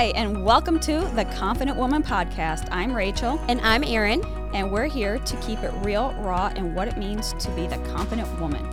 Hi, and welcome to the Confident Woman Podcast. I'm Rachel. And I'm Erin. And we're here to keep it real, raw, and what it means to be the confident woman.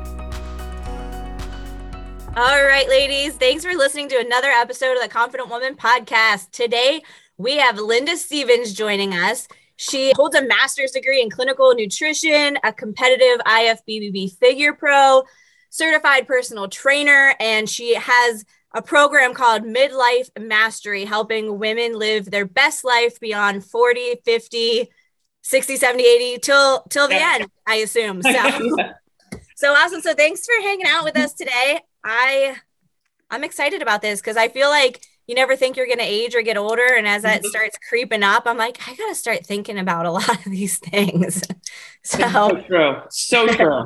All right, ladies, thanks for listening to another episode of the Confident Woman Podcast. Today, we have Linda Stephens joining us. She holds a master's degree in clinical nutrition, a competitive IFBB figure pro, certified personal trainer, and she has a program called Midlife Mastery, helping women live their best life beyond 40, 50, 60, 70, 80 till till the yeah. end, I assume. So so awesome. So thanks for hanging out with us today. I I'm excited about this because I feel like you never think you're going to age or get older and as that mm-hmm. starts creeping up i'm like i got to start thinking about a lot of these things so, so true so true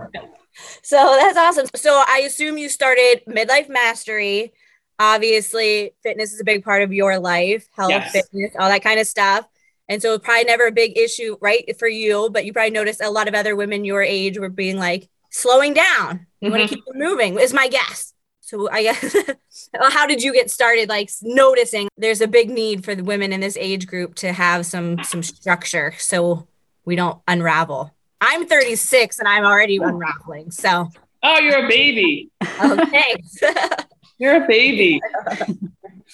so that's awesome so i assume you started midlife mastery obviously fitness is a big part of your life health yes. fitness all that kind of stuff. And so probably never a big issue right for you but you probably noticed a lot of other women your age were being like slowing down. You mm-hmm. want to keep moving is my guess. So i guess how did you get started like noticing there's a big need for the women in this age group to have some some structure so we don't unravel? I'm 36 and i'm already unraveling so. Oh you're a baby. Okay You're a baby.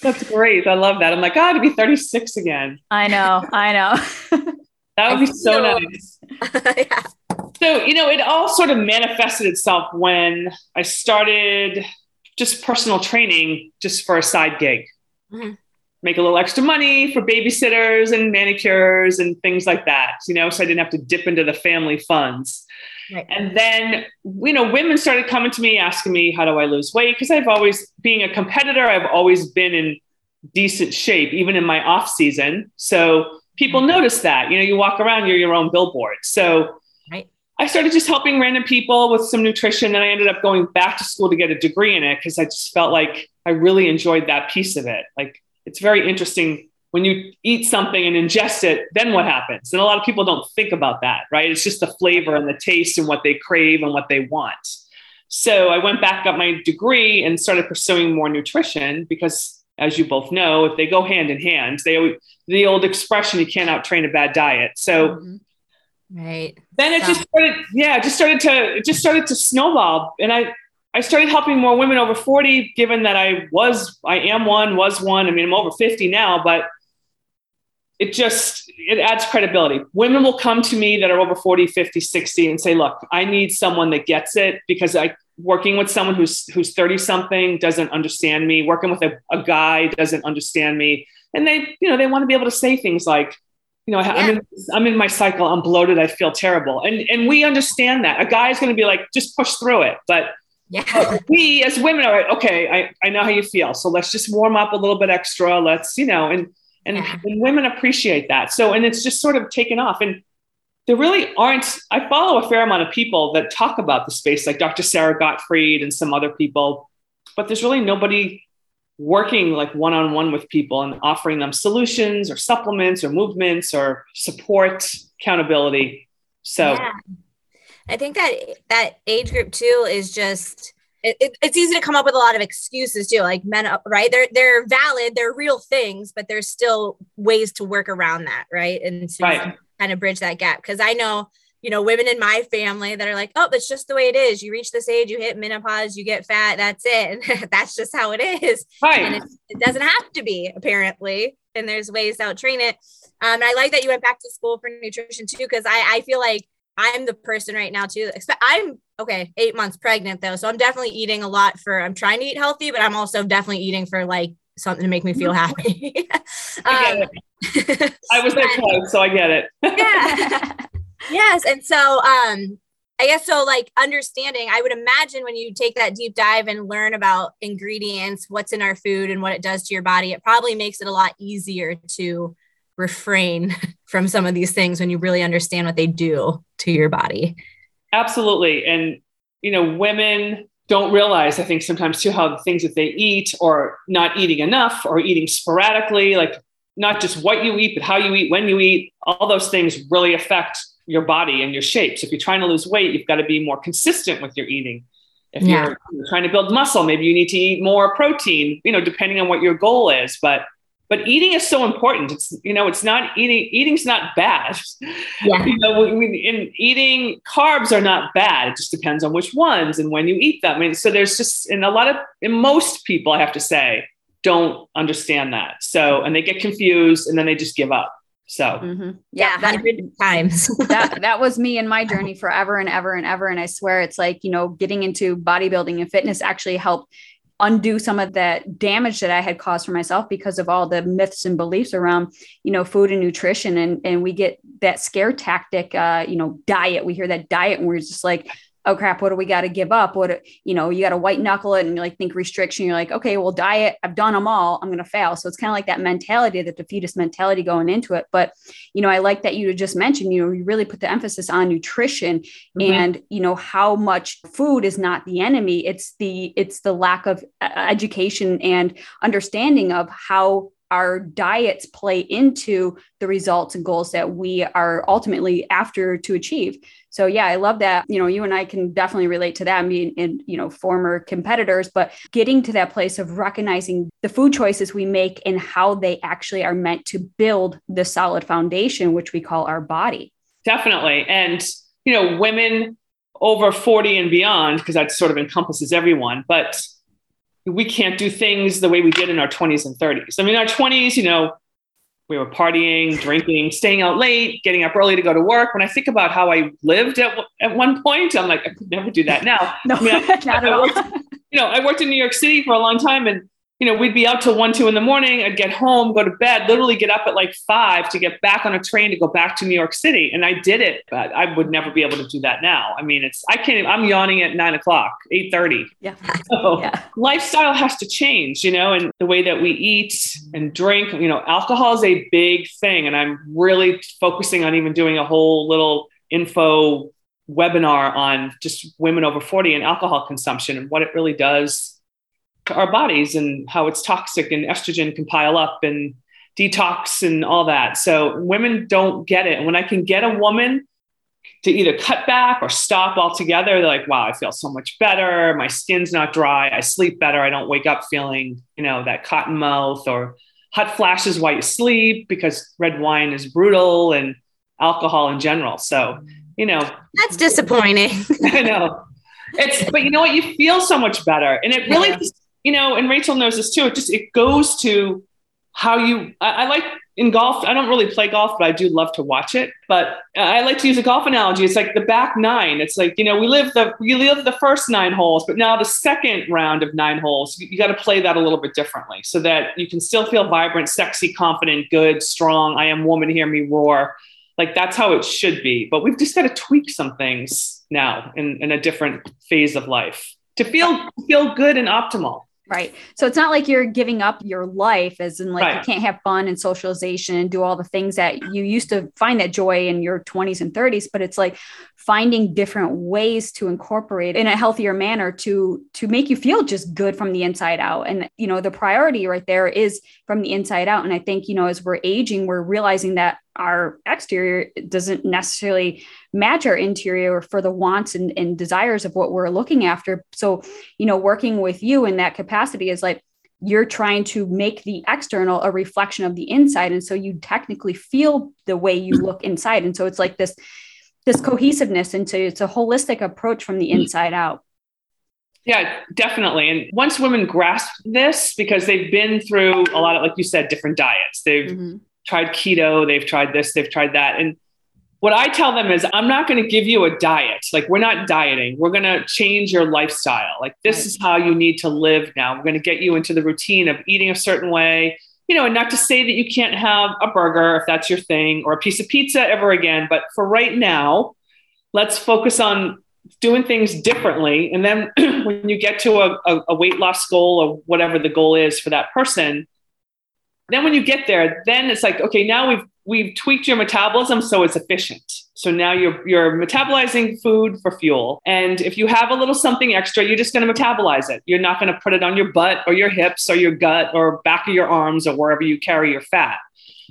That's great. I love that. I'm like, oh, to be 36 again. I know. I know. that would be so nice. yeah. So, you know, it all sort of manifested itself when I started just personal training just for a side gig. Mm-hmm. Make a little extra money for babysitters and manicures and things like that, you know, so I didn't have to dip into the family funds. Right. And then, you know, women started coming to me asking me, how do I lose weight? Because I've always, being a competitor, I've always been in decent shape, even in my off season. So people mm-hmm. notice that, you know, you walk around, you're your own billboard. So right. I started just helping random people with some nutrition. And I ended up going back to school to get a degree in it because I just felt like I really enjoyed that piece of it. Like it's very interesting when you eat something and ingest it, then what happens? And a lot of people don't think about that, right? It's just the flavor and the taste and what they crave and what they want. So I went back, got my degree, and started pursuing more nutrition because, as you both know, if they go hand in hand, they the old expression, "You can't out train a bad diet." So. Mm-hmm. Right. Then it just started, yeah, it just started to, it just started to snowball. And I, I started helping more women over 40, given that I was, I am one, was one. I mean, I'm over 50 now, but it just it adds credibility women will come to me that are over 40 50 60 and say look i need someone that gets it because i working with someone who's who's 30 something doesn't understand me working with a, a guy doesn't understand me and they you know they want to be able to say things like you know, yeah. I'm, in, I'm in my cycle. I'm bloated. I feel terrible. And, and we understand that a guy is going to be like, just push through it. But yeah. we as women are like, okay, I, I know how you feel. So let's just warm up a little bit extra. Let's, you know, and and, yeah. and women appreciate that. So, and it's just sort of taken off. And there really aren't, I follow a fair amount of people that talk about the space, like Dr. Sara Gottfried and some other people, but there's really nobody working like one on one with people and offering them solutions or supplements or movements or support, accountability. So, yeah. I think that that age group too is just it, it, it's easy to come up with a lot of excuses too like men right? They're they're valid they're real things but there's still ways to work around that right? And to right. kind of bridge that gap. Because i know you know women in my family that are like oh that's just the way it is. You reach this age you hit menopause you get fat that's it. And that's just how it is. Right. And it, it doesn't have to be apparently. And there's ways to out train it. Um, and i like that you went back to school for nutrition too because I, I feel like I'm the person right now too. I'm okay, eight months pregnant though, so I'm definitely eating a lot for. I'm trying to eat healthy, but I'm also definitely eating for like something to make me feel happy. I, um, I was that close, so I get it. yeah. yes, and so um, I guess so. Like understanding, I would imagine when you take that deep dive and learn about ingredients, what's in our food, and what it does to your body, it probably makes it a lot easier to refrain from some of these things when you really understand what they do to your body. Absolutely. And, you know, women don't realize, I think sometimes too, how the things that they eat or not eating enough or eating sporadically, like not just what you eat, but how you eat, when you eat, all those things really affect your body and your shape. So if you're trying to lose weight, you've got to be more consistent with your eating. If yeah. you're trying to build muscle, maybe you need to eat more protein, you know, depending on what your goal is. But but eating is so important. It's you know it's not eating eating's not bad. Yeah. you know in eating carbs are not bad. It just depends on which ones and when you eat them. I mean, so there's just in a lot of in most people i have to say don't understand that. So and they get confused and then they just give up. So. Mm-hmm. yeah, that, times. that that was me in my journey forever and ever and ever. And I swear it's like, you know, getting into bodybuilding and fitness actually helped undo some of that damage that I had caused for myself because of all the myths and beliefs around, you know, food and nutrition. And and we get that scare tactic, uh, you know, diet. We hear that diet and we're just like, oh crap, what do we got to give up? What, you know, you got to white knuckle it and you like think restriction. You're like, okay, well, diet, I've done them all. I'm going to fail. So it's kind of like that mentality, the defeatist mentality going into it. But, you know, I like that you just mentioned, you know, you really put the emphasis on nutrition mm-hmm. and, you know, how much food is not the enemy. It's the, it's the lack of uh, education and understanding of how our diets play into the results and goals that we are ultimately after to achieve. So yeah, I love that. You know, you and I can definitely relate to that being in, you know, former competitors, but getting to that place of recognizing the food choices we make and how they actually are meant to build the solid foundation, which we call our body. Definitely. And, you know, women over 40 and beyond, because that sort of encompasses everyone, but we can't do things the way we did in our 20s and 30s. I mean, our 20s, you know, we were partying, drinking, staying out late, getting up early to go to work. When I think about how I lived at, at one point, I'm like, I could never do that now. no, I mean, I, not at all. Worked, you know, I worked in New York City for a long time and you know, we'd be out till one, two in the morning. I'd get home, go to bed, literally get up at like five to get back on a train to go back to New York City. And I did it, but I would never be able to do that now. I mean, it's, I can't, I'm yawning at nine o'clock, 8.30. Yeah. So yeah. lifestyle has to change, you know, and the way that we eat and drink, you know, alcohol is a big thing. And I'm really focusing on even doing a whole little info webinar on just women over 40 and alcohol consumption and what it really does our bodies and how it's toxic and estrogen can pile up and detox and all that. So women don't get it. And when I can get a woman to either cut back or stop altogether, they're like, wow, I feel so much better. My skin's not dry. I sleep better. I don't wake up feeling, you know, that cotton mouth or hot flashes while you sleep because red wine is brutal and alcohol in general. So, you know, that's disappointing. I know. It's, but you know what? You feel so much better. And it really yeah you know, and Rachel knows this too. It just it goes to how you. I, I, like in golf. I don't really play golf, but I do love to watch it. But I like to use a golf analogy. It's like the back nine. It's like you know we live the we live the first nine holes, but now the second round of nine holes, you, you got to play that a little bit differently so that you can still feel vibrant, sexy, confident, good, strong. I am woman. Hear me roar. Like that's how it should be. But we've just got to tweak some things now in, in a different phase of life to feel feel good and optimal. Right. So it's not like you're giving up your life as in like right. you can't have fun and socialization and do all the things that you used to find that joy in your 20s and 30s, but it's like finding different ways to incorporate in a healthier manner to to make you feel just good from the inside out. And you know, the priority right there is from the inside out. And I think, you know, as we're aging, we're realizing that our exterior doesn't necessarily match our interior for the wants and, and desires of what we're looking after. So, you know, working with you in that capacity is like you're trying to make the external a reflection of the inside. And so you technically feel the way you look inside. And so it's like this this cohesiveness and so it's a holistic approach from the inside out. Yeah, definitely. And once women grasp this, because they've been through a lot of, like you said, different diets, they've mm-hmm. tried keto, they've tried this, they've tried that. And what I tell them is, I'm not going to give you a diet. Like, we're not dieting. We're going to change your lifestyle. Like, this right. is how you need to live now. We're going to get you into the routine of eating a certain way, you know, and not to say that you can't have a burger if that's your thing or a piece of pizza ever again. But for right now, let's focus on doing things differently. And then when you get to a, a, a weight loss goal or whatever the goal is for that person, then when you get there, then it's like, okay, now we've we've tweaked your metabolism so it's efficient. So now you're you're metabolizing food for fuel. And if you have a little something extra, you're just going to metabolize it. You're not going to put it on your butt or your hips or your gut or back of your arms or wherever you carry your fat.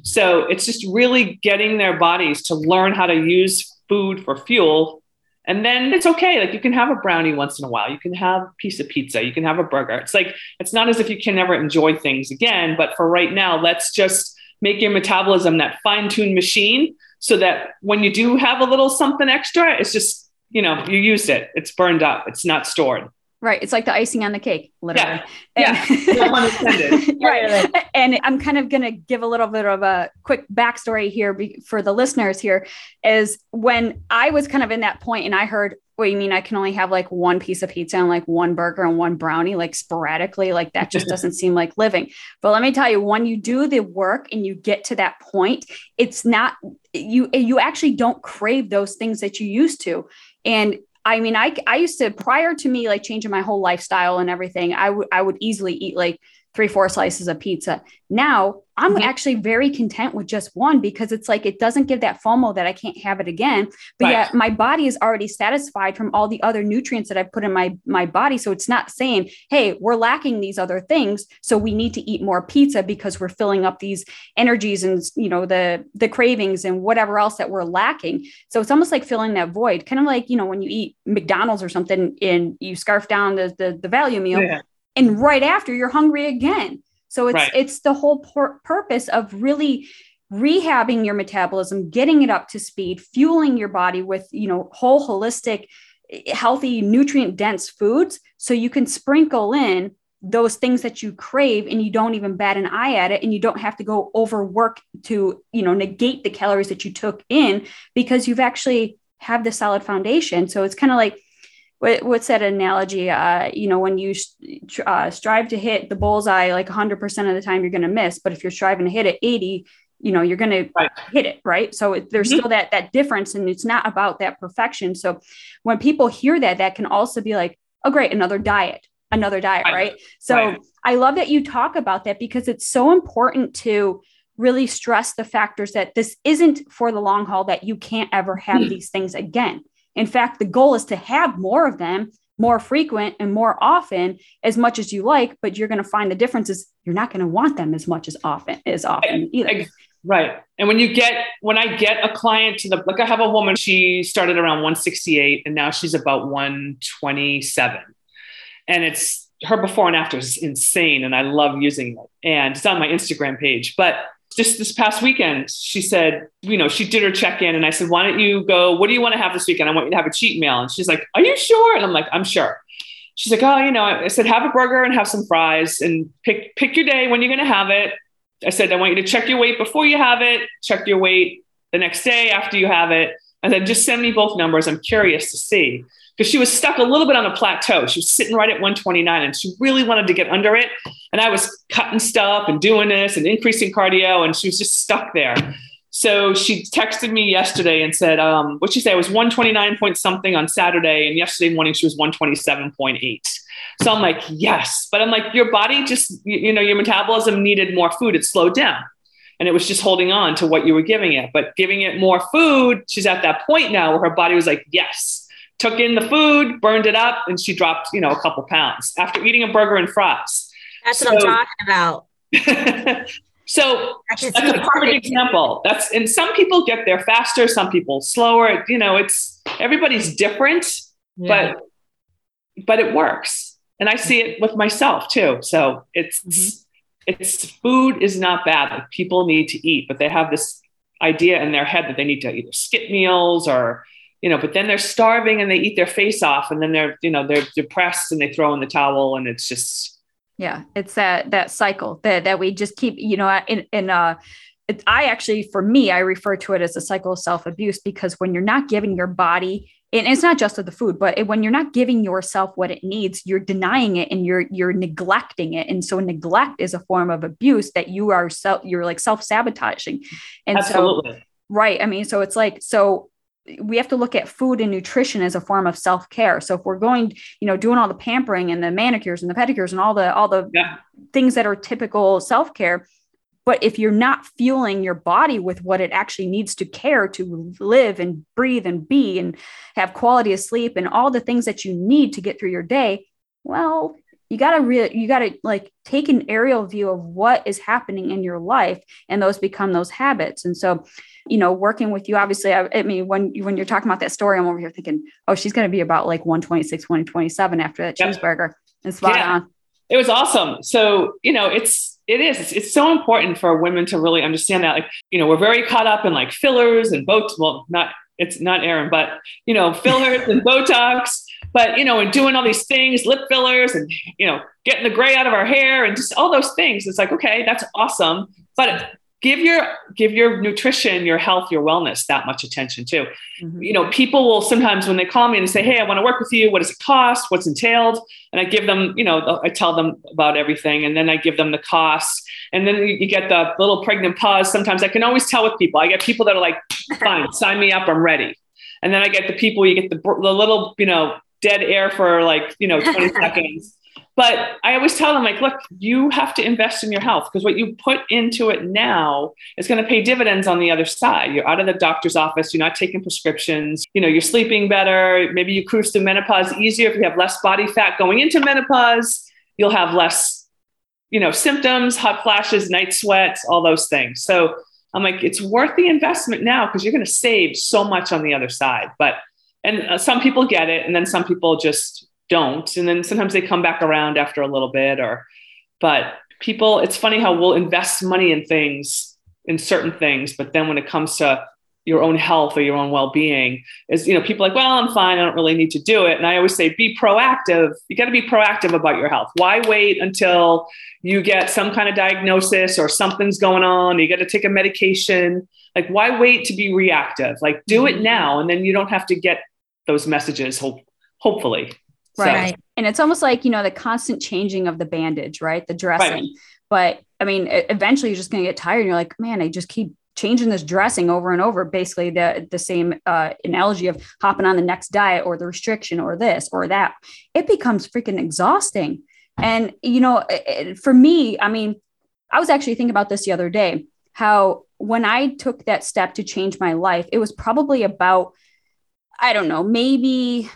So it's just really getting their bodies to learn how to use food for fuel And then it's okay. Like you can have a brownie once in a while. You can have a piece of pizza. You can have a burger. It's like, it's not as if you can never enjoy things again. But for right now, let's just make your metabolism that fine tuned machine so that when you do have a little something extra, it's just, you know, you used it, it's burned up, it's not stored. Right. It's like the icing on the cake, literally. Yeah. yeah. right. And I'm kind of going to give a little bit of a quick backstory here for the listeners here is when I was kind of in that point and I heard, what you mean I can only have like one piece of pizza and like one burger and one brownie, like sporadically, like that just doesn't seem like living. But let me tell you, when you do the work and you get to that point, it's not you you actually don't crave those things that you used to. And I mean, I I used to prior to me like changing my whole lifestyle and everything, I would I would easily eat like three, four slices of pizza. Now I'm mm-hmm. actually very content with just one because it's like it doesn't give that FOMO that I can't have it again. But right. yet my body is already satisfied from all the other nutrients that I've put in my my body. So it's not saying, hey, we're lacking these other things. So we need to eat more pizza because we're filling up these energies and you know the the cravings and whatever else that we're lacking. So it's almost like filling that void, kind of like you know when you eat McDonald's or something and you scarf down the the, the value meal. Yeah and right after you're hungry again so it's right. it's the whole pur- purpose of really rehabbing your metabolism getting it up to speed fueling your body with you know whole holistic healthy nutrient dense foods so you can sprinkle in those things that you crave and you don't even bat an eye at it and you don't have to go overwork to you know negate the calories that you took in because you've actually have the solid foundation so it's kind of like what, what's that analogy? Uh, you know, when you uh, strive to hit the bullseye like 100% of the time, you're going to miss. But if you're striving to hit it 80, you know, you're going to hit it, right? So it, there's mm-hmm. still that that difference, and it's not about that perfection. So when people hear that, that can also be like, oh, great, another diet, another diet, right? right? So right. I love that you talk about that because it's so important to really stress the factors that this isn't for the long haul that you can't ever have mm. these things again in fact, the goal is to have more of them more frequent and more often as much as you like, but you're going to find the difference is you're not going to want them as much as often as often either. Right. And when you get, when I get a client to the, like I have a woman, she started around 168 and now she's about 127. And it's her before and after is insane. And I love using it. And it's on my Instagram page. But just this past weekend, she said, you know, she did her check in and I said, why don't you go? What do you want to have this weekend? I want you to have a cheat meal. And she's like, are you sure? And I'm like, I'm sure. She's like, oh, you know, I said, have a burger and have some fries and pick, pick your day when you're going to have it. I said, I want you to check your weight before you have it, check your weight the next day after you have it. And then just send me both numbers. I'm curious to see because she was stuck a little bit on a plateau. She was sitting right at 129 and she really wanted to get under it. And I was cutting stuff and doing this and increasing cardio, and she was just stuck there. So she texted me yesterday and said, um, what she say? I was 129 point something on Saturday, and yesterday morning she was 127.8. So I'm like, yes. But I'm like, your body just, you know, your metabolism needed more food. It slowed down. And it was just holding on to what you were giving it. But giving it more food, she's at that point now where her body was like, yes took in the food, burned it up, and she dropped, you know, a couple pounds after eating a burger and fries. That's so, what I'm talking about. so that's a perfect example. That's and some people get there faster, some people slower. You know, it's everybody's different, yeah. but but it works. And I see it with myself too. So it's mm-hmm. it's food is not bad. People need to eat, but they have this idea in their head that they need to either skip meals or you know, but then they're starving and they eat their face off and then they're, you know, they're depressed and they throw in the towel and it's just. Yeah. It's that, that cycle that, that we just keep, you know, in, in, uh, it, I actually, for me, I refer to it as a cycle of self abuse because when you're not giving your body, and it's not just of the food, but when you're not giving yourself what it needs, you're denying it and you're you're neglecting it. And so neglect is a form of abuse that you are self you're like self sabotaging. And Absolutely. so right, I mean, so it's like so we have to look at food and nutrition as a form of self-care so if we're going you know doing all the pampering and the manicures and the pedicures and all the all the yeah. things that are typical self-care but if you're not fueling your body with what it actually needs to care to live and breathe and be and have quality of sleep and all the things that you need to get through your day well you got to really you got to like take an aerial view of what is happening in your life and those become those habits and so you know working with you obviously i, I mean when when you're talking about that story i'm over here thinking oh she's going to be about like 126 127 after that yep. cheeseburger and spot yeah. on it was awesome so you know it's it is it's, it's so important for women to really understand that like you know we're very caught up in like fillers and boats well not it's not Erin, but you know, fillers and Botox but you know, and doing all these things, lip fillers, and you know, getting the gray out of our hair, and just all those things. It's like, okay, that's awesome, but give your give your nutrition, your health, your wellness that much attention too. Mm-hmm. You know, people will sometimes when they call me and say, "Hey, I want to work with you. What does it cost? What's entailed?" And I give them, you know, I tell them about everything, and then I give them the costs. And then you get the little pregnant pause. Sometimes I can always tell with people. I get people that are like, "Fine, sign me up. I'm ready." And then I get the people. You get the, the little, you know, dead air for like, you know, 20 seconds. But I always tell them, like, look, you have to invest in your health because what you put into it now is going to pay dividends on the other side. You're out of the doctor's office, you're not taking prescriptions, you know, you're sleeping better. Maybe you cruise through menopause easier if you have less body fat going into menopause. You'll have less, you know, symptoms, hot flashes, night sweats, all those things. So I'm like, it's worth the investment now because you're going to save so much on the other side. But and uh, some people get it and then some people just don't. And then sometimes they come back around after a little bit or but people it's funny how we'll invest money in things in certain things but then when it comes to your own health or your own well-being is you know people like well i'm fine. I don't really need to do it. And i always say be proactive. You got to be proactive about your health. Why wait until you get some kind of diagnosis or something's going on? You got to take a medication. Like why wait to be reactive? Like do it mm-hmm. now and then you don't have to get those messages hope, hopefully right. so. and it's almost like you know the constant changing of the bandage right? The dressing. Right. but i mean eventually you're just going to get tired and you're like man i just keep changing this dressing over and over. Basically the the same uh, analogy of hopping on the next diet or the restriction or this or that. It becomes freaking exhausting. And you know it, for me i mean i was actually thinking about this the other day how when i took that step to change my life it was probably about I don't know, maybe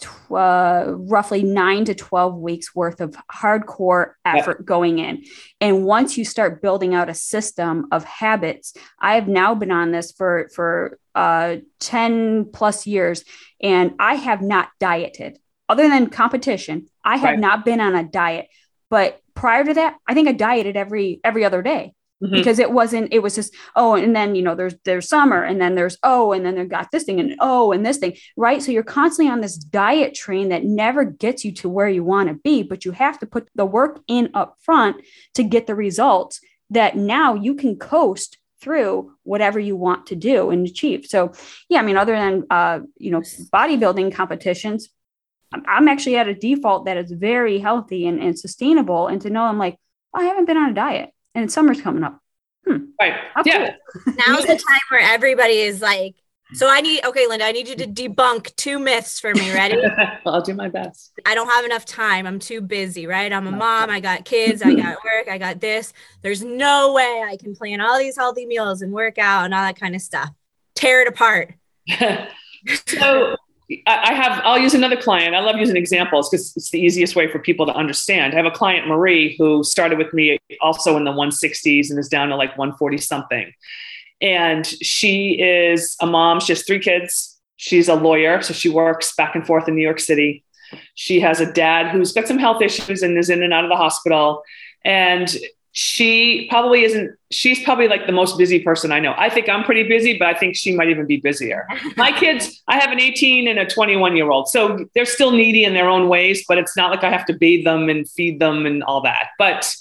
tw- uh, roughly nine to 12 weeks worth of hardcore effort yeah. going in. And once you start building out a system of habits, I have now been on this for, for uh, 10 plus years, and I have not dieted other than competition. I have right. not been on a diet. But prior to that, I think I dieted every every other day. Mm-hmm. because it wasn't it was just oh and then you know there's there's summer and then there's oh and then they've got this thing and oh and this thing right? So you're constantly on this diet train that never gets you to where you want to be but you have to put the work in up front to get the results that now you can coast through whatever you want to do and achieve. So yeah i mean other than uh you know bodybuilding competitions i'm actually at a default that is very healthy and, and sustainable and to know i'm like oh, i haven't been on a diet and summer's coming up. Hmm. Right. How yeah. Cool. Now's the time where everybody is like, so I need, okay, Linda, I need you to debunk two myths for me. Ready? I'll do my best. I don't have enough time. I'm too busy, right? I'm a mom. I got kids. I got work. I got this. There's no way I can plan all these healthy meals and work out and all that kind of stuff. Tear it apart. so I have, I'll use another client. I love using examples because it's the easiest way for people to understand. I have a client, Marie, who started with me also in the 160s and is down to like 140 something. And she is a mom. She has three kids. She's a lawyer. So she works back and forth in New York City. She has a dad who's got some health issues and is in and out of the hospital. And she probably isn't she's probably like the most busy person i know. I think i'm pretty busy but i think she might even be busier. My kids i have an 18 and a 21 year old so they're still needy in their own ways but it's not like i have to bathe them and feed them and all that. But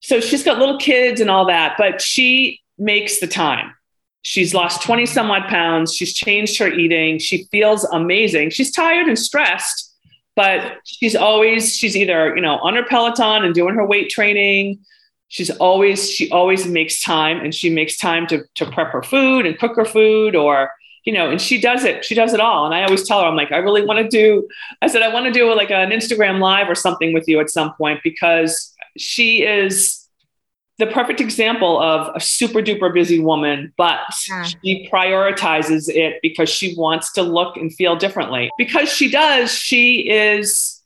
so she's got little kids and all that but she makes the time. She's lost 20 some odd pounds. She's changed her eating. She feels amazing. She's tired and stressed but she's always she's either you know on her peloton and doing her weight training she's always she always makes time and she makes time to to prep her food and cook her food or you know and she does it she does it all and i always tell her i'm like i really want to do i said i want to do like an instagram live or something with you at some point because she is the perfect example of a super duper busy woman, but yeah. she prioritizes it because she wants to look and feel differently. Because she does, she is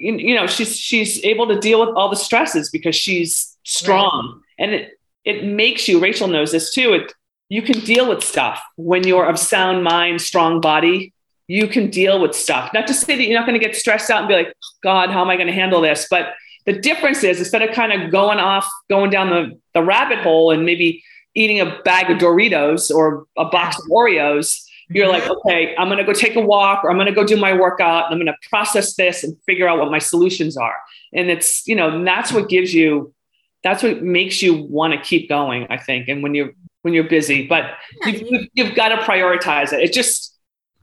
you know she's she's able to deal with all the stresses because she's strong right. and it it makes you rachel knows this too it you can deal with stuff when you're of sound mind strong body you can deal with stuff not to say that you're not going to get stressed out and be like god how am i going to handle this but the difference is instead of kind of going off going down the, the rabbit hole and maybe eating a bag of doritos or a box of oreos you're like, mm-hmm. okay, I'm going to go take a walk or I'm going to go do my workout. And I'm going to process this and figure out what my solutions are. And it's, you know, that's what gives you, that's what makes you want to keep going, I think. And when you're, when you're busy, but you've, you've, you've got to prioritize it. It just,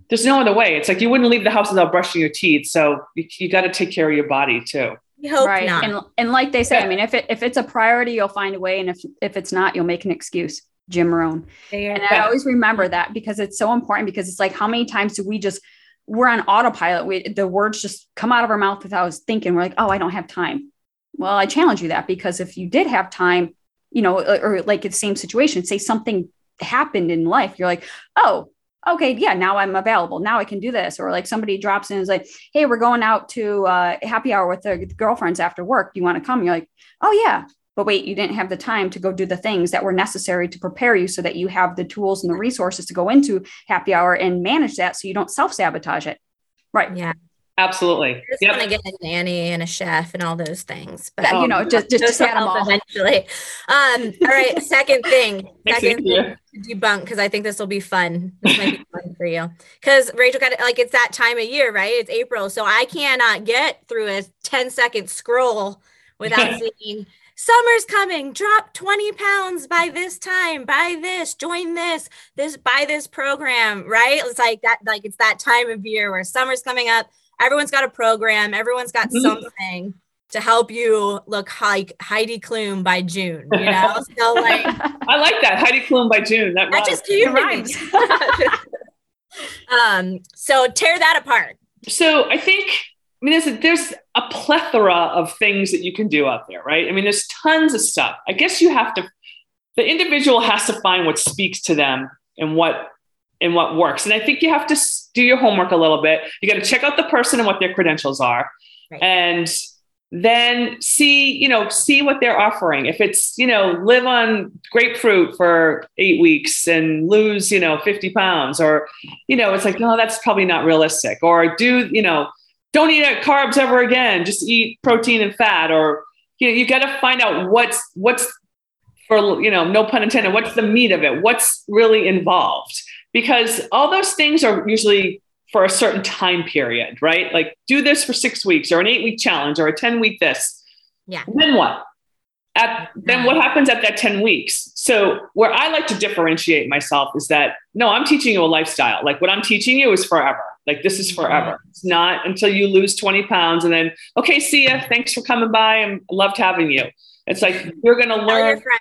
there's no other way. It's like you wouldn't leave the house without brushing your teeth. So you, you got to take care of your body too. We right. Not. And, and like they say. I mean, if it, if it's a priority, you'll find a way. And if, if it's not, you'll make an excuse. Jim Rohn. And I always remember that because it's so important because it's like how many times do we just we're on autopilot. We the words just come out of our mouth without us thinking. We're like, oh, I don't have time. Well, I challenge you that because if you did have time, you know, or like the same situation, say something happened in life, you're like, oh, okay, yeah, now I'm available. Now I can do this. Or like somebody drops in and is like, hey, we're going out to uh, happy hour with the girlfriends after work. Do you want to come? You're like, oh yeah, but wait, you didn't have the time to go do the things that were necessary to prepare you so that you have the tools and the resources to go into happy hour and manage that so you don't self sabotage it. Right. Yeah. Absolutely. I just yep. want to get a nanny and a chef and all those things, but you know, just just, just add them all eventually. Um, all right. Second thing, second thing to debunk because I think this will be fun. This might be fun for you because Rachel got it like it's that time of year, right? It's April, so I cannot get through a 10 second scroll without seeing summer's coming drop 20 pounds by this time buy this join this this buy this program right it's like that like it's that time of year where summer's coming up everyone's got a program everyone's got mm-hmm. something to help you look like Heidi Klum by June, you know? So like I like that. Heidi Klum by June. That, that just came rhymes. um, so tear that apart. So I think I mean, there's a, there's a plethora of things that you can do out there, right? I mean, there's tons of stuff. I guess you have to, the individual has to find what speaks to them and what and what works. And I think you have to do your homework a little bit. You got to check out the person and what their credentials are, right. and then see you know see what they're offering. If it's you know live on grapefruit for eight weeks and lose you know 50 pounds, or you know it's like no, that's probably not realistic. Or do you know don't eat carbs ever again. Just eat protein and fat, or you know, you got to find out what's what's for you know, no pun intended. What's the meat of it? What's really involved? Because all those things are usually for a certain time period, right? Like do this for six weeks, or an eight week challenge, or a ten week this. Yeah. then what? At, then what happens at that 10 weeks? So, where I like to differentiate myself is that no, I'm teaching you a lifestyle. Like what I'm teaching you is forever. Like this is forever. It's not until you lose 20 pounds and then, okay, see ya. Thanks for coming by. and loved having you. It's like you're going to learn.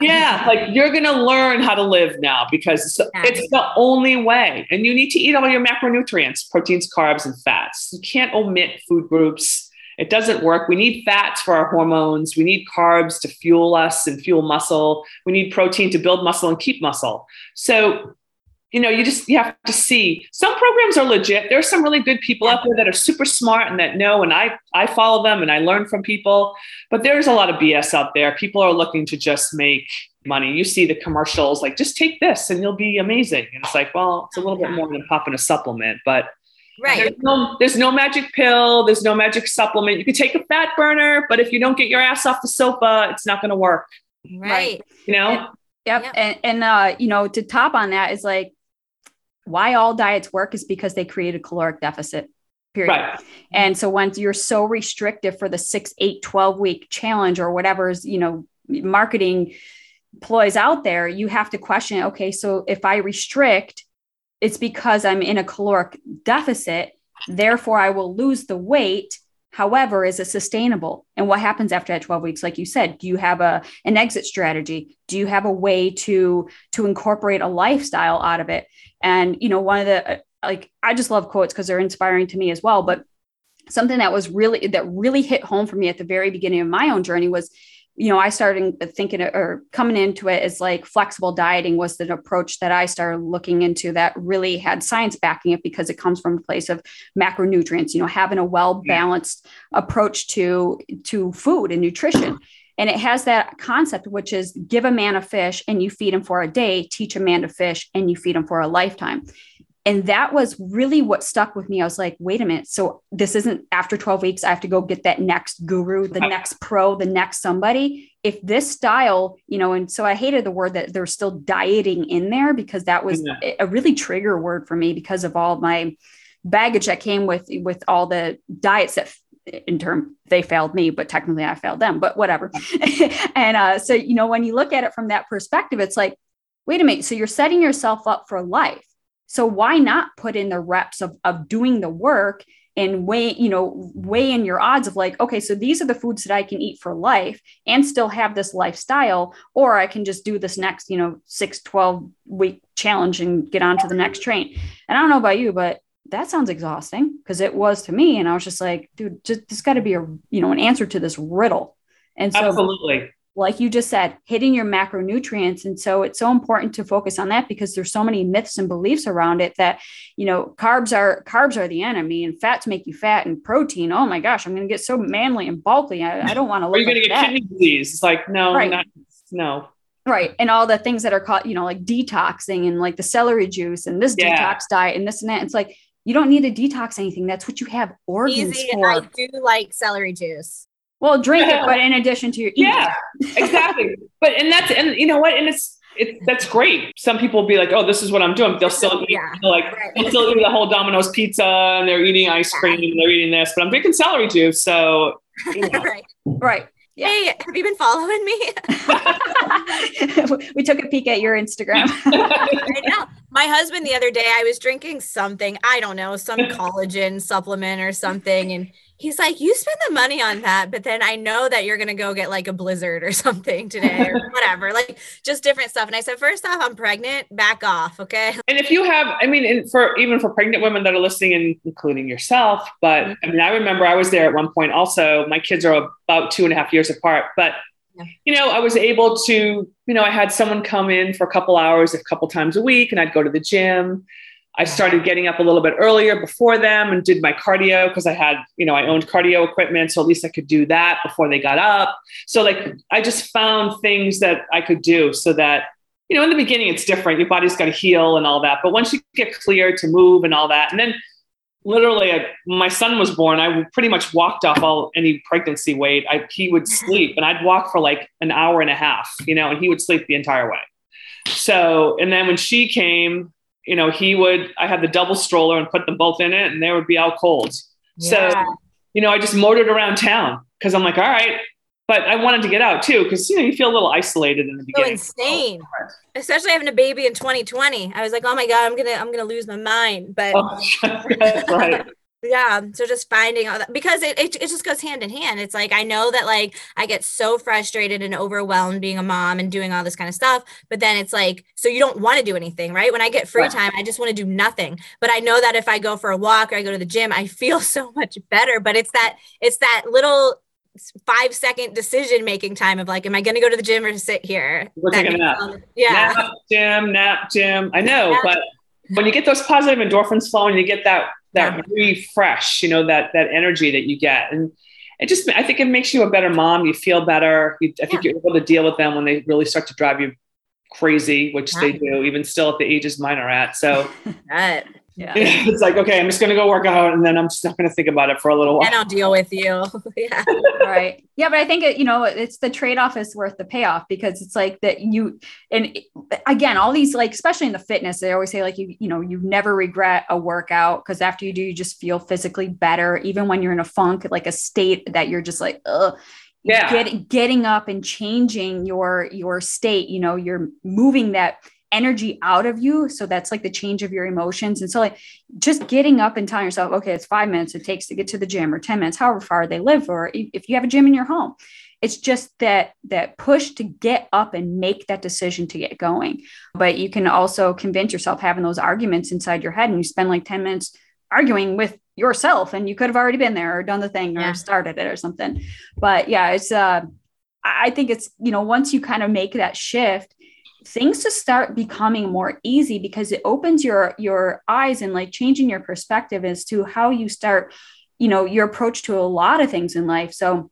Yeah, like you're going to learn how to live now because it's, yeah. it's the only way. And you need to eat all your macronutrients, proteins, carbs, and fats. You can't omit food groups it doesn't work. We need fats for our hormones. We need carbs to fuel us and fuel muscle. We need protein to build muscle and keep muscle. So, you know, you just you have to see. Some programs are legit. There are some really good people out there that are super smart and that know, and I I follow them and I learn from people. But there's a lot of BS out there. People are looking to just make money. You see the commercials like just take this and you'll be amazing. And it's like, well, it's a little bit more than popping a supplement, but Right. There's no, there's no magic pill. There's no magic supplement. You can take a fat burner, but if you don't get your ass off the sofa, it's not going to work. Right. You know? And, yep. yep. And, and, uh, you know, to top on that is like why all diets work is because they create a caloric deficit. Period. Right. And so once you're so restrictive for the six, eight, 12 week challenge or whatever's, you know, marketing ploys out there, you have to question, okay, so if I restrict, it's because I'm in a caloric deficit. Therefore, I will lose the weight. However, is it sustainable? And what happens after that 12 weeks? Like you said, do you have a an exit strategy? Do you have a way to to incorporate a lifestyle out of it? And you know, one of the uh, like I just love quotes because they're inspiring to me as well. But something that was really that really hit home for me at the very beginning of my own journey was you know, I started thinking or coming into it as like flexible dieting was the approach that I started looking into that really had science backing it because it comes from a place of macronutrients, you know, having a well balanced approach to to food and nutrition. And it has that concept, which is give a man a fish and you feed him for a day, teach a man to fish and you feed him for a lifetime and that was really what stuck with me. I was like, wait a minute. So this isn't after 12 weeks, I have to go get that next guru, the next pro, the next somebody. If this style, you know, and so I hated the word that there's still dieting in there because that was yeah. a really trigger word for me because of all my baggage that came with with all the diets that in term they failed me but technically i failed them but whatever and uh, so you know when you look at it from that perspective it's like wait a minute so you're setting yourself up for life so why not put in the reps of, of doing the work and weigh, you know, weigh in your odds of like, okay, so these are the foods that I can eat for life and still have this lifestyle, or I can just do this next, you know, six, 12 week challenge and get on to the next train. And I don't know about you, but that sounds exhausting because it was to me. And I was just like, dude, just, there's got to be a, you know, an answer to this riddle. And so absolutely like you just said, hitting your macronutrients. And so it's so important to focus on that because there's so many myths and beliefs around it that, you know, carbs are carbs are the enemy and fats make you fat and protein. Oh my gosh, I'm going to get so manly and bulky. I, I don't want to look. Are you going to get that. kidney disease? It's like, no, right. not, no. Right. And all the things that are called, you know, like detoxing and like the celery juice and this yeah. detox diet and this and that. It's like, you don't need to detox anything. That's what you have organs Easy. for. I do like celery juice. Well, drink it, but in addition to your eating. Yeah, exactly. but and that's and you know what? And it's it's that's great. Some people will be like, "Oh, this is what I'm doing." They'll still eat, yeah. like right. they'll still eat the whole Domino's pizza, and they're eating ice cream, and they're eating this. But I'm drinking celery juice, so you know. right, right. Yeah. Hey, have you been following me? we took a peek at your Instagram. I know. My husband the other day, I was drinking something, I don't know, some collagen supplement or something, and he's like, you spend the money on that, but then I know that you're gonna go get like a blizzard or something today or whatever, like just different stuff. And I said, first off, I'm pregnant, back off, okay. And if you have, I mean, for even for pregnant women that are listening, and including yourself, but mm-hmm. I mean, I remember I was there at one point. Also, my kids are about two and a half years apart, but you know, I was able to, you know, I had someone come in for a couple hours, a couple times a week, and I'd go to the gym. I started getting up a little bit earlier before them and did my cardio because I had, you know, I owned cardio equipment. So at least I could do that before they got up. So, like, I just found things that I could do so that, you know, in the beginning, it's different. Your body's got to heal and all that. But once you get clear to move and all that, and then literally, I, my son was born, I pretty much walked off all any pregnancy weight. I, he would mm-hmm. sleep and I'd walk for like an hour and a half, you know, and he would sleep the entire way. So, and then when she came, you know, he would, I had the double stroller and put them both in it and they would be out cold. Yeah. So, you know, I just motored around town because I'm like, all right. But I wanted to get out too because, you know, you feel a little isolated in the beginning. So insane. Oh, Especially having a baby in 2020. I was like, oh my God, I'm going to, I'm going to lose my mind. But oh, right yeah um, so just finding all that because it, it, it just goes hand in hand. It's like i know that like i get so frustrated and overwhelmed being a mom and doing all this kind of stuff but then it's like so you don't want to do anything right? When i get free right. time i just want to do nothing. But i know that if i go for a walk or i go to the gym i feel so much better. But it's that it's that little five second decision making time of like am i going to go to the gym or sit here? We're taking a nap. yeah. Nap gym nap gym. I know but when you get those positive endorphins flowing you get that that yeah. refresh, you know, that that energy that you get. And it just I think it makes you a better mom. You feel better. You, I think yeah. you're able to deal with them when they really start to drive you crazy, which they do, even still at the ages mine are at. So right. Yeah. It's like, okay, I'm just going to go work out and then I'm just not going to think about it for a little while. And I'll deal with you. yeah. right. Yeah. But I think, it, you know, it's the trade off is worth the payoff because it's like that you, and again, all these, like, especially in the fitness, they always say, like, you, you know, you never regret a workout because after you do, you just feel physically better, even when you're in a funk, like a state that you're just like, ugh yeah. Get, getting up and changing your your state you know you're moving that energy out of you. So that's like the change of your emotions. And so, like, just getting up and telling yourself, okay, it's five minutes it takes to get to the gym or 10 minutes, however far they live, or if you have a gym in your home. It's just that that push to get up and make that decision to get going. But you can also convince yourself having those arguments inside your head and you spend like 10 minutes arguing with yourself and you could have already been there or done the thing or yeah. started it or something. But yeah, it's uh I think it's, you know, once you kind of make that shift, things to start becoming more easy because it opens your your eyes and like changing your perspective as to how you start, you know, your approach to a lot of things in life. So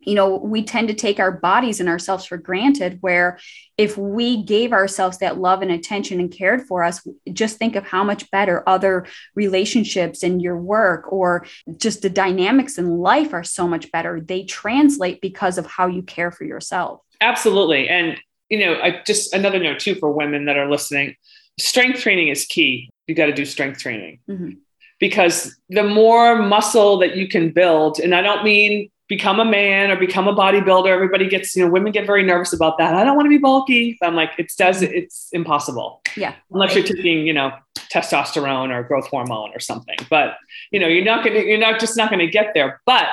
you know, we tend to take our bodies and ourselves for granted. Where if we gave ourselves that love and attention and cared for us, just think of how much better other relationships and your work or just the dynamics in life are so much better. They translate because of how you care for yourself. Absolutely. And, you know, I just another note too for women that are listening strength training is key. You got to do strength training. Mm-hmm because the more muscle that you can build, and I don't mean become a man or become a bodybuilder. Everybody gets, you know, women get very nervous about that. I don't want to be bulky. I'm like, it does, it's impossible. Yeah. Unless you're taking, you know, testosterone or growth hormone or something. But, you know, you're not going to, you're not just not going to get there. But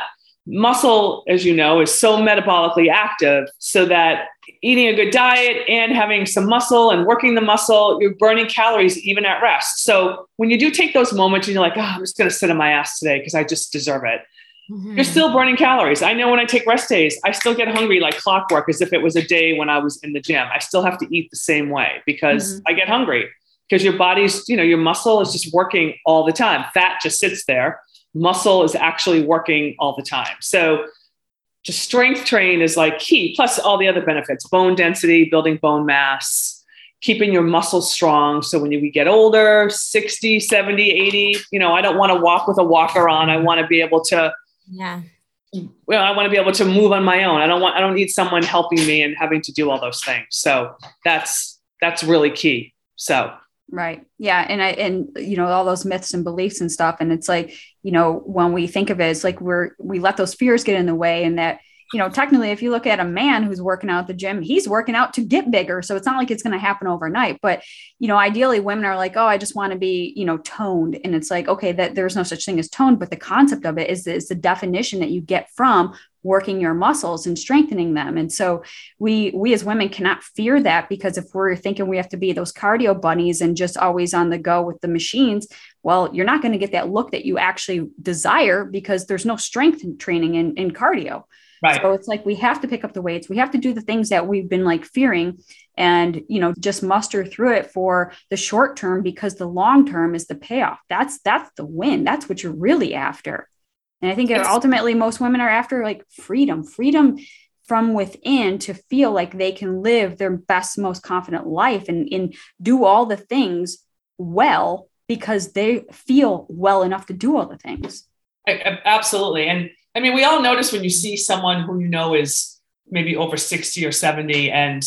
muscle, as you know, is so metabolically active so that eating a good diet and having some muscle and working the muscle, you're burning calories even at rest. So when you do take those moments and you're like, oh, I'm just going to sit on my ass today because I just deserve it Mm-hmm. You're still burning calories. I know when I take rest days, I still get hungry like clockwork as if it was a day when I was in the gym. I still have to eat the same way because mm-hmm. I get hungry because your body's, you know, your muscle is just working all the time. Fat just sits there. Muscle is actually working all the time. So just strength train is like key, plus all the other benefits bone density, building bone mass, keeping your muscles strong. So when we get older, 60, 70, 80, you know, I don't want to walk with a walker on. I want to be able to yeah well i want to be able to move on my own i don't want i don't need someone helping me and having to do all those things so that's that's really key so right yeah and i and you know all those myths and beliefs and stuff and it's like you know when we think of it it's like we're we let those fears get in the way and that you know, technically, if you look at a man who's working out at the gym, he's working out to get bigger. So it's not like it's going to happen overnight. But, you know, ideally, women are like, oh, I just want to be, you know, toned. And it's like, okay, that there's no such thing as toned. But the concept of it is, is the definition that you get from working your muscles and strengthening them. And so we we as women cannot fear that because if we're thinking we have to be those cardio bunnies and just always on the go with the machines, well, you're not going to get that look that you actually desire because there's no strength training in, in cardio. Right. So it's like we have to pick up the weights. We have to do the things that we've been like fearing and, you know, just muster through it for the short term because the long term is the payoff. That's that's the win. That's what you're really after. And I think it's, ultimately most women are after like freedom, freedom from within to feel like they can live their best, most confident life and, and do all the things well because they feel well enough to do all the things. Absolutely. And I mean, we all notice when you see someone who you know is maybe over 60 or 70 and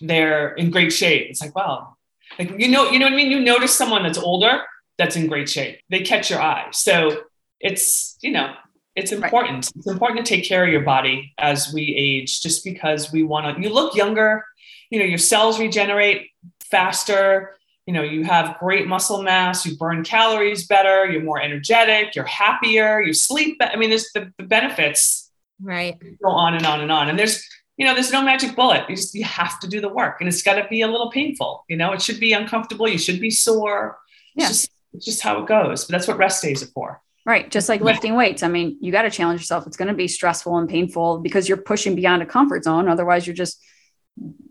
they're in great shape. It's like, wow, like, you know, you know what I mean? You notice someone that's older that's in great shape. They catch your eye. So it's, you know, it's important. Right. It's important to take care of your body as we age, just because we want to, you look younger, you know, your cells regenerate faster you know you have great muscle mass you burn calories better you're more energetic you're happier you sleep i mean there's the, the benefits right go on and on and on and there's you know there's no magic bullet you just you have to do the work and it's got to be a little painful you know it should be uncomfortable you should be sore yeah. it's, just, it's just how it goes but that's what rest days are for right just like lifting weights i mean you got to challenge yourself. It's going to be stressful and painful because you're pushing beyond a comfort zone. Otherwise you're just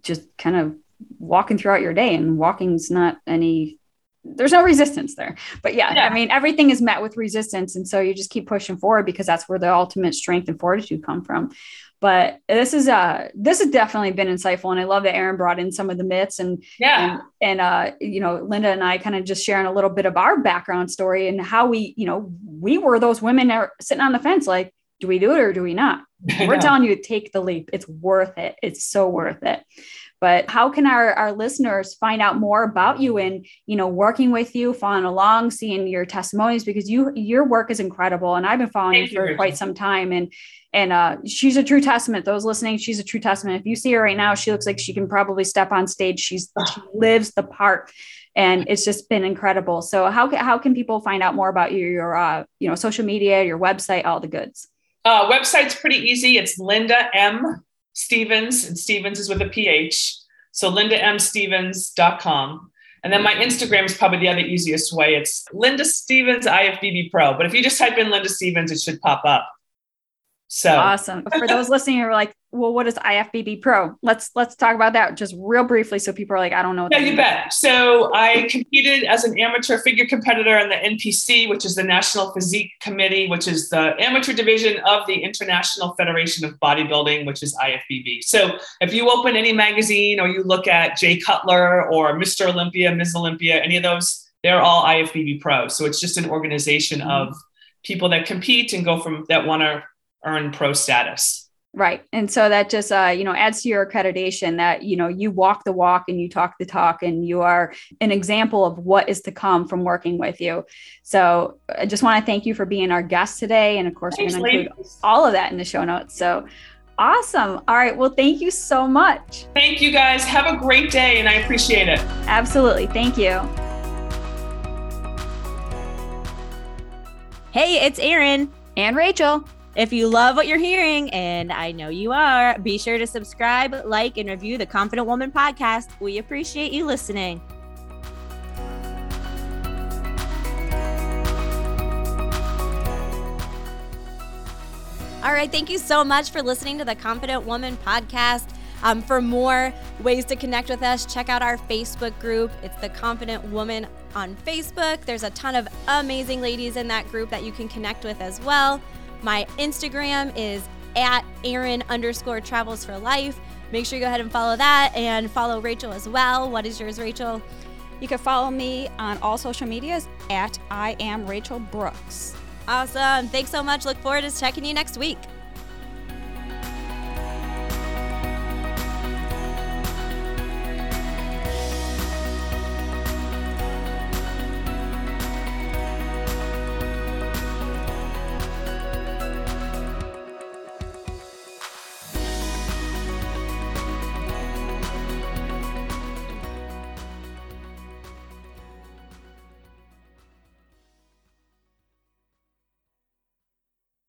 just kind of walking throughout your day and walking's not any there's no resistance there. But yeah, yeah, i mean everything is met with resistance and so you just keep pushing forward because that's where the ultimate strength and fortitude come from but this is uh this has definitely been insightful and i love that Erin brought in some of the myths and yeah. and, and uh you know linda and i kind of just sharing a little bit of our background story and how we you know we were those women that are sitting on the fence like do we do it or do we not? We're telling you to take the leap. It's worth it. It's so worth it. But how can our, our listeners find out more about you and you know working with you following along seeing your testimonies? Because you your work is incredible and i've been following Thank you for quite some time and and uh, she's a true testament those listening she's a true testament if you see her right now she looks like she can probably step on stage she's she lives the part and it's just been incredible so how, how can people find out more about you your uh, you know social media your website all the goods uh, website's pretty easy it's linda m Stephens, and Stephens is with a PH. So lindamstephens.com. And then my Instagram is probably the other easiest way. It's Linda Stephens IFBB Pro. But if you just type in Linda Stephens, it should pop up. So awesome. For those listening who are like, well, what is IFBB Pro? Let's let's talk about that just real briefly so people are like, I don't know. yeah, you bet. So I competed as an amateur figure competitor in the NPC, which is the National Physique Committee, which is the amateur division of the International Federation of Bodybuilding, which is IFBB. So if you open any magazine or you look at Jay Cutler or Mr. Olympia, Ms. Olympia, any of those, they're all IFBB Pro. So it's just an organization mm-hmm. of people that compete and go from that want to earn pro status. Right. And so that just, uh, you know, adds to your accreditation that, you know, you walk the walk and you talk the talk and you are an example of what is to come from working with you. So I just want to thank you for being our guest today. And of course, Thanks, we're going to include all of that in the show notes. So awesome. All right. Well, thank you so much. Thank you guys. Have a great day and I appreciate it. Absolutely. Thank you. Hey, it's Erin and Rachel. If you love what you're hearing, and I know you are, be sure to subscribe, like, and review the Confident Woman podcast. We appreciate you listening. All right. Thank you so much for listening to the Confident Woman podcast. Um, for more ways to connect with us, check out our Facebook group. It's the Confident Woman on Facebook. There's a ton of amazing ladies in that group that you can connect with as well. My Instagram is at Erin underscore travels for life. Make sure you go ahead and follow that and follow Rachel as well. What is yours, Rachel? You can follow me on all social medias at I am Rachel Brooks. Awesome. Thanks so much. Look forward to checking you next week.